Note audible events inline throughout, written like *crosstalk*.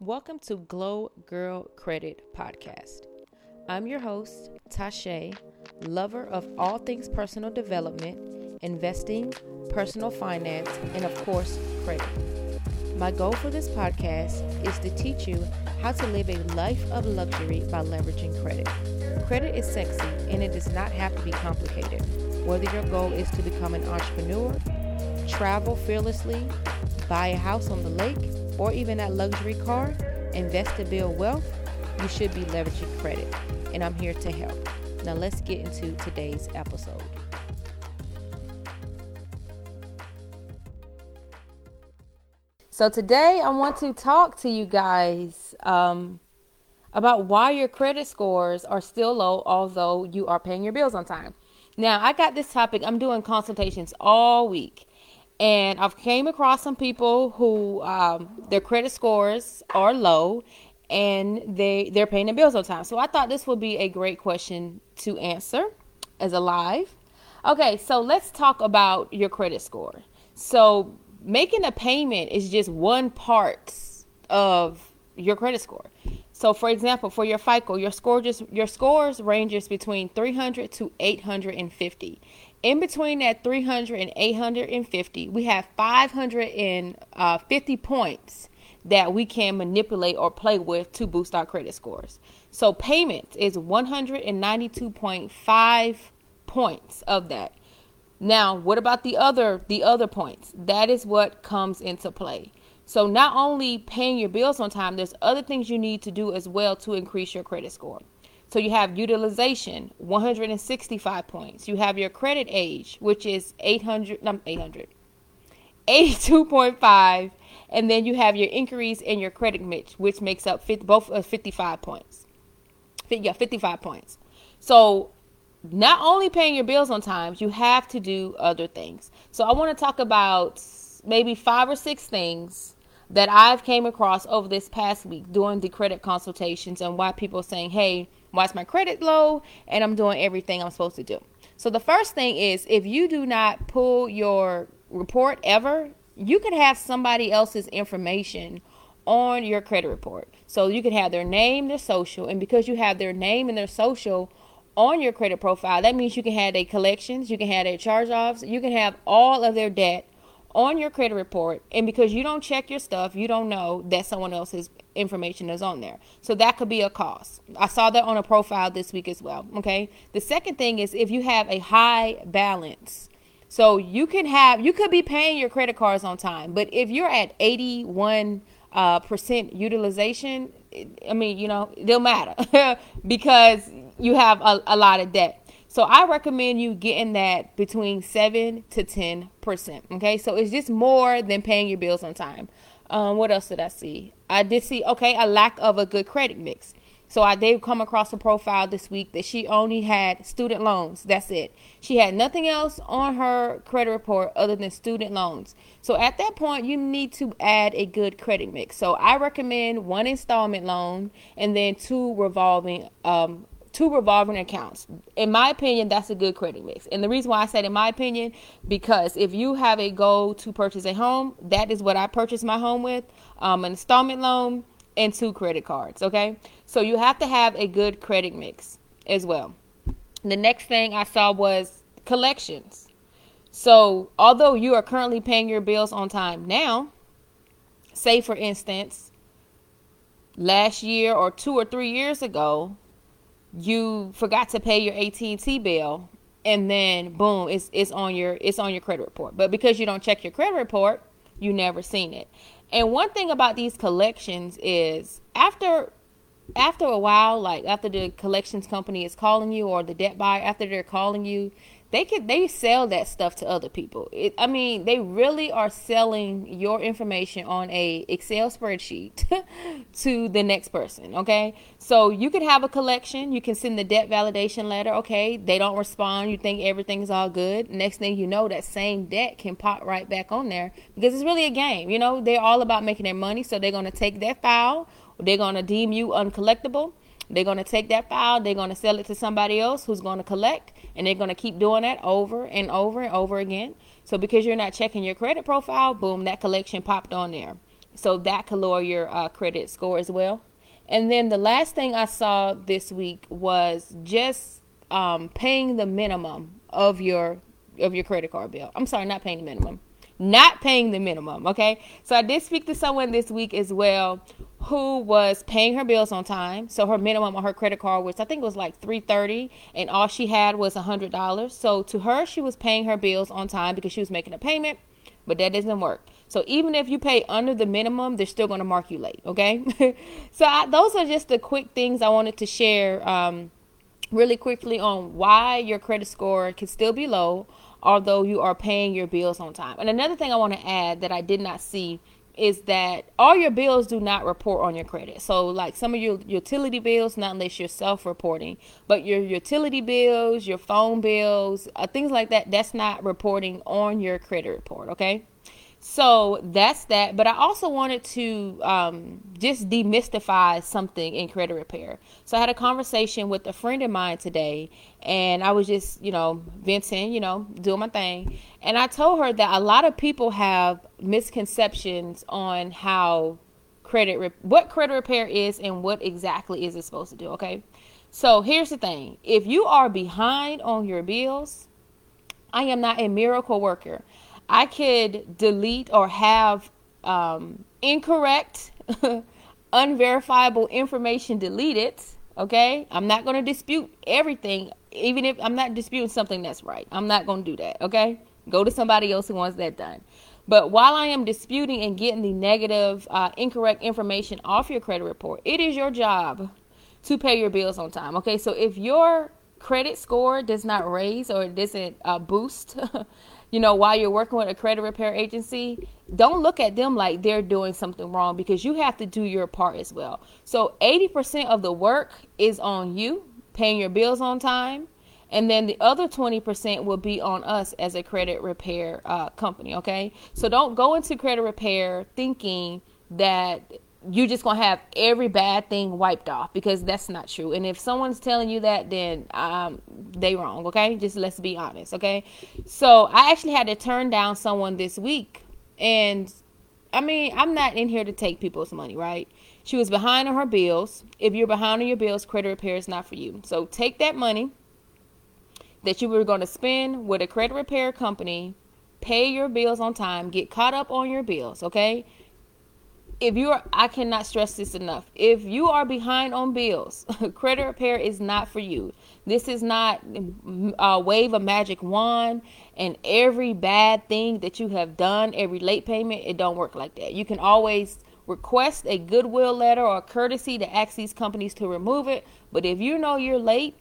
Welcome to Glow Girl Credit Podcast. I'm your host, Tasha, lover of all things personal development, investing, personal finance, and of course, credit. My goal for this podcast is to teach you how to live a life of luxury by leveraging credit. Credit is sexy and it does not have to be complicated. Whether your goal is to become an entrepreneur, travel fearlessly, buy a house on the lake, or even that luxury car, invest to build wealth, you should be leveraging credit. And I'm here to help. Now let's get into today's episode. So today I want to talk to you guys um, about why your credit scores are still low, although you are paying your bills on time. Now I got this topic. I'm doing consultations all week, and I've came across some people who um, their credit scores are low and they they're paying the bills on time. So I thought this would be a great question to answer as a live. Okay, so let's talk about your credit score. So making a payment is just one part of your credit score. So for example, for your FICO, your score just your scores ranges between 300 to 850 in between that 300 and 850, we have 550 uh, points that we can manipulate or play with to boost our credit scores. So payment is 192.5 points of that. Now, what about the other the other points? That is what comes into play. So not only paying your bills on time, there's other things you need to do as well to increase your credit score. So you have utilization, 165 points. You have your credit age, which is 800, no, 800, 82.5. And then you have your increase in your credit mix, which makes up 50, both of 55 points. Yeah, 55 points. So not only paying your bills on time, you have to do other things. So I want to talk about maybe five or six things that I've came across over this past week doing the credit consultations and why people are saying, hey, why is my credit low? And I'm doing everything I'm supposed to do. So the first thing is if you do not pull your report ever, you could have somebody else's information on your credit report. So you could have their name, their social, and because you have their name and their social on your credit profile, that means you can have their collections, you can have their charge offs, you can have all of their debt on your credit report and because you don't check your stuff you don't know that someone else's information is on there. So that could be a cost. I saw that on a profile this week as well okay? The second thing is if you have a high balance. So you can have you could be paying your credit cards on time but if you're at 81 uh, percent utilization i mean you know don't matter *laughs* because you have a, a lot of debt so I recommend you getting that between 7 to 10%. Okay. So it's just more than paying your bills on time. Um, what else did I see? I did see, okay, a lack of a good credit mix. So I did come across a profile this week that she only had student loans. That's it. She had nothing else on her credit report other than student loans. So at that point, you need to add a good credit mix. So I recommend one installment loan and then two revolving um, two revolving accounts. In my opinion, that's a good credit mix. And the reason why I said in my opinion, because if you have a goal to purchase a home, that is what I purchased my home with, um, an installment loan and two credit cards. Okay. So you have to have a good credit mix as well. The next thing I saw was collections. So although you are currently paying your bills on time now, say for instance, last year or two or three years ago, you forgot to pay your AT&T bill and then boom it's it's on your it's on your credit report. But because you don't check your credit report you never seen it. And one thing about these collections is after after a while like after the collections company is calling you or the debt buyer after they're calling you they could they sell that stuff to other people. It, I mean, they really are selling your information on a Excel spreadsheet *laughs* to the next person. Okay, so you could have a collection. You can send the debt validation letter. Okay, they don't respond. You think everything's all good. Next thing you know, that same debt can pop right back on there because it's really a game. You know, they're all about making their money, so they're gonna take that file. They're gonna deem you uncollectible. They're gonna take that file. They're gonna sell it to somebody else who's gonna collect and they're going to keep doing that over and over and over again. So because you're not checking your credit profile, boom, that collection popped on there. So that could lower your uh, credit score as well. And then the last thing I saw this week was just um, paying the minimum of your of your credit card bill. I'm sorry, not paying the minimum. Not paying the minimum, okay? So I did speak to someone this week as well who was paying her bills on time. So her minimum on her credit card was I think it was like 330 and all she had was $100. So to her she was paying her bills on time because she was making a payment, but that doesn't work. So even if you pay under the minimum, they're still going to mark you late, okay? *laughs* so I, those are just the quick things I wanted to share um, really quickly on why your credit score can still be low although you are paying your bills on time. And another thing I want to add that I did not see is that all your bills do not report on your credit. So, like some of your utility bills, not unless you're self reporting, but your utility bills, your phone bills, uh, things like that, that's not reporting on your credit report, okay? So that's that. But I also wanted to um, just demystify something in credit repair. So I had a conversation with a friend of mine today, and I was just, you know, venting, you know, doing my thing. And I told her that a lot of people have misconceptions on how credit, re- what credit repair is and what exactly is it supposed to do, okay? So here's the thing if you are behind on your bills, I am not a miracle worker. I could delete or have um, incorrect, *laughs* unverifiable information deleted. Okay, I'm not going to dispute everything, even if I'm not disputing something that's right. I'm not going to do that. Okay, go to somebody else who wants that done. But while I am disputing and getting the negative, uh, incorrect information off your credit report, it is your job to pay your bills on time. Okay, so if your credit score does not raise or doesn't uh, boost *laughs* you know, while you're working with a credit repair agency, don't look at them like they're doing something wrong because you have to do your part as well. So 80% of the work is on you, paying your bills on time. And then the other 20% will be on us as a credit repair uh, company, okay? So don't go into credit repair thinking that you're just gonna have every bad thing wiped off because that's not true. And if someone's telling you that, then um, they wrong. Okay, just let's be honest. Okay, so I actually had to turn down someone this week, and I mean I'm not in here to take people's money, right? She was behind on her bills. If you're behind on your bills, credit repair is not for you. So take that money that you were going to spend with a credit repair company, pay your bills on time, get caught up on your bills. Okay if you are i cannot stress this enough. If you are behind on bills *laughs* credit repair is not for you. This is not a wave a magic wand and every bad thing that you have done every late payment it don't work like that. You can always request a goodwill letter or courtesy to ask these companies to remove it but if you know you're late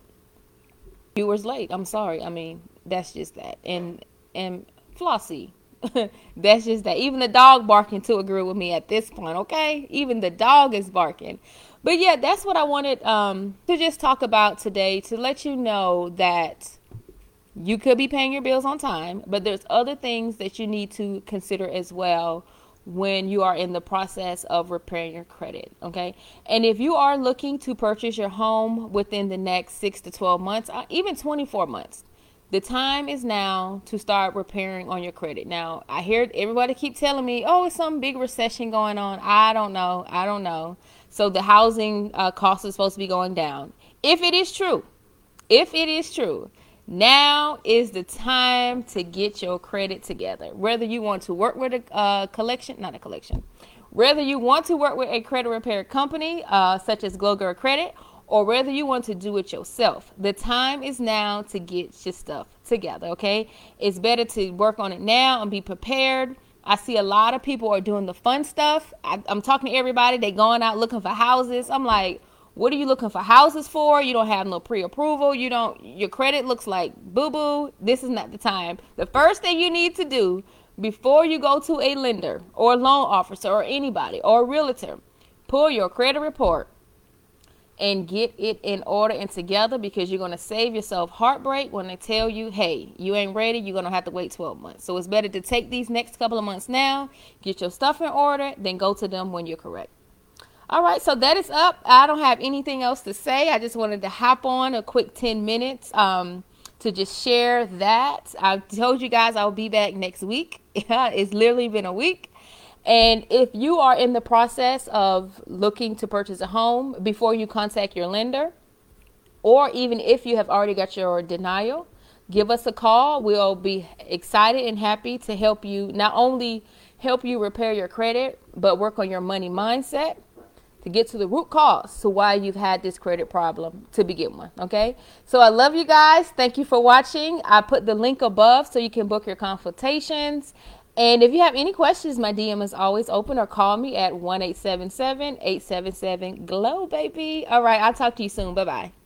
viewers late. I'm sorry. I mean that's just that. And and flossie *laughs* That's just that. Even the dog barking to agree with me at this point, okay? Even the dog is barking. But yeah, that's what I wanted um, to just talk about today to let you know that you could be paying your bills on time, but there's other things that you need to consider as well when you are in the process of repairing your credit. Okay. And if you are looking to purchase your home within the next six to 12 months, uh, even 24 months, the time is now to start repairing on your credit. Now, I hear everybody keep telling me, "Oh, it's some big recession going on." I don't know. I don't know. So the housing uh, cost is supposed to be going down. If it is true, if it is true, now is the time to get your credit together. Whether you want to work with a uh, collection, not a collection, whether you want to work with a credit repair company uh, such as Glow Girl Credit or whether you want to do it yourself. The time is now to get your stuff together, okay? It's better to work on it now and be prepared. I see a lot of people are doing the fun stuff. I, am talking to everybody. They going out looking for houses. I'm like, what are you looking for houses for? You don't have no pre-approval. You don't. Your credit looks like boo boo. This is not the time. The first thing you need to do before you go to a lender or a loan officer or anybody or a realtor, pull your credit report and get it in order and together because you're going to save yourself heartbreak when they tell you, hey, you ain't ready, you're going to have to wait 12 months. So it's better to take these next couple of months now, get your stuff in order, then go to them when you're correct. All right, so that is up. I don't have anything else to say. I just wanted to hop on a quick 10 minutes um, to just share that. I told you guys I'll be back next week. *laughs* it's literally been a week. And if you are in the process of looking to purchase a home before you contact your lender, or even if you have already got your denial, give us a call. We'll be excited and happy to help you not only help you repair your credit, but work on your money mindset to get to the root cause to why you've had this credit problem to begin with. Okay. So I love you guys. Thank you for watching. I put the link above so you can book your consultations. And if you have any questions, my DM is always open or call me at 1 877 877 GLOW, baby. All right. I'll talk to you soon. Bye bye.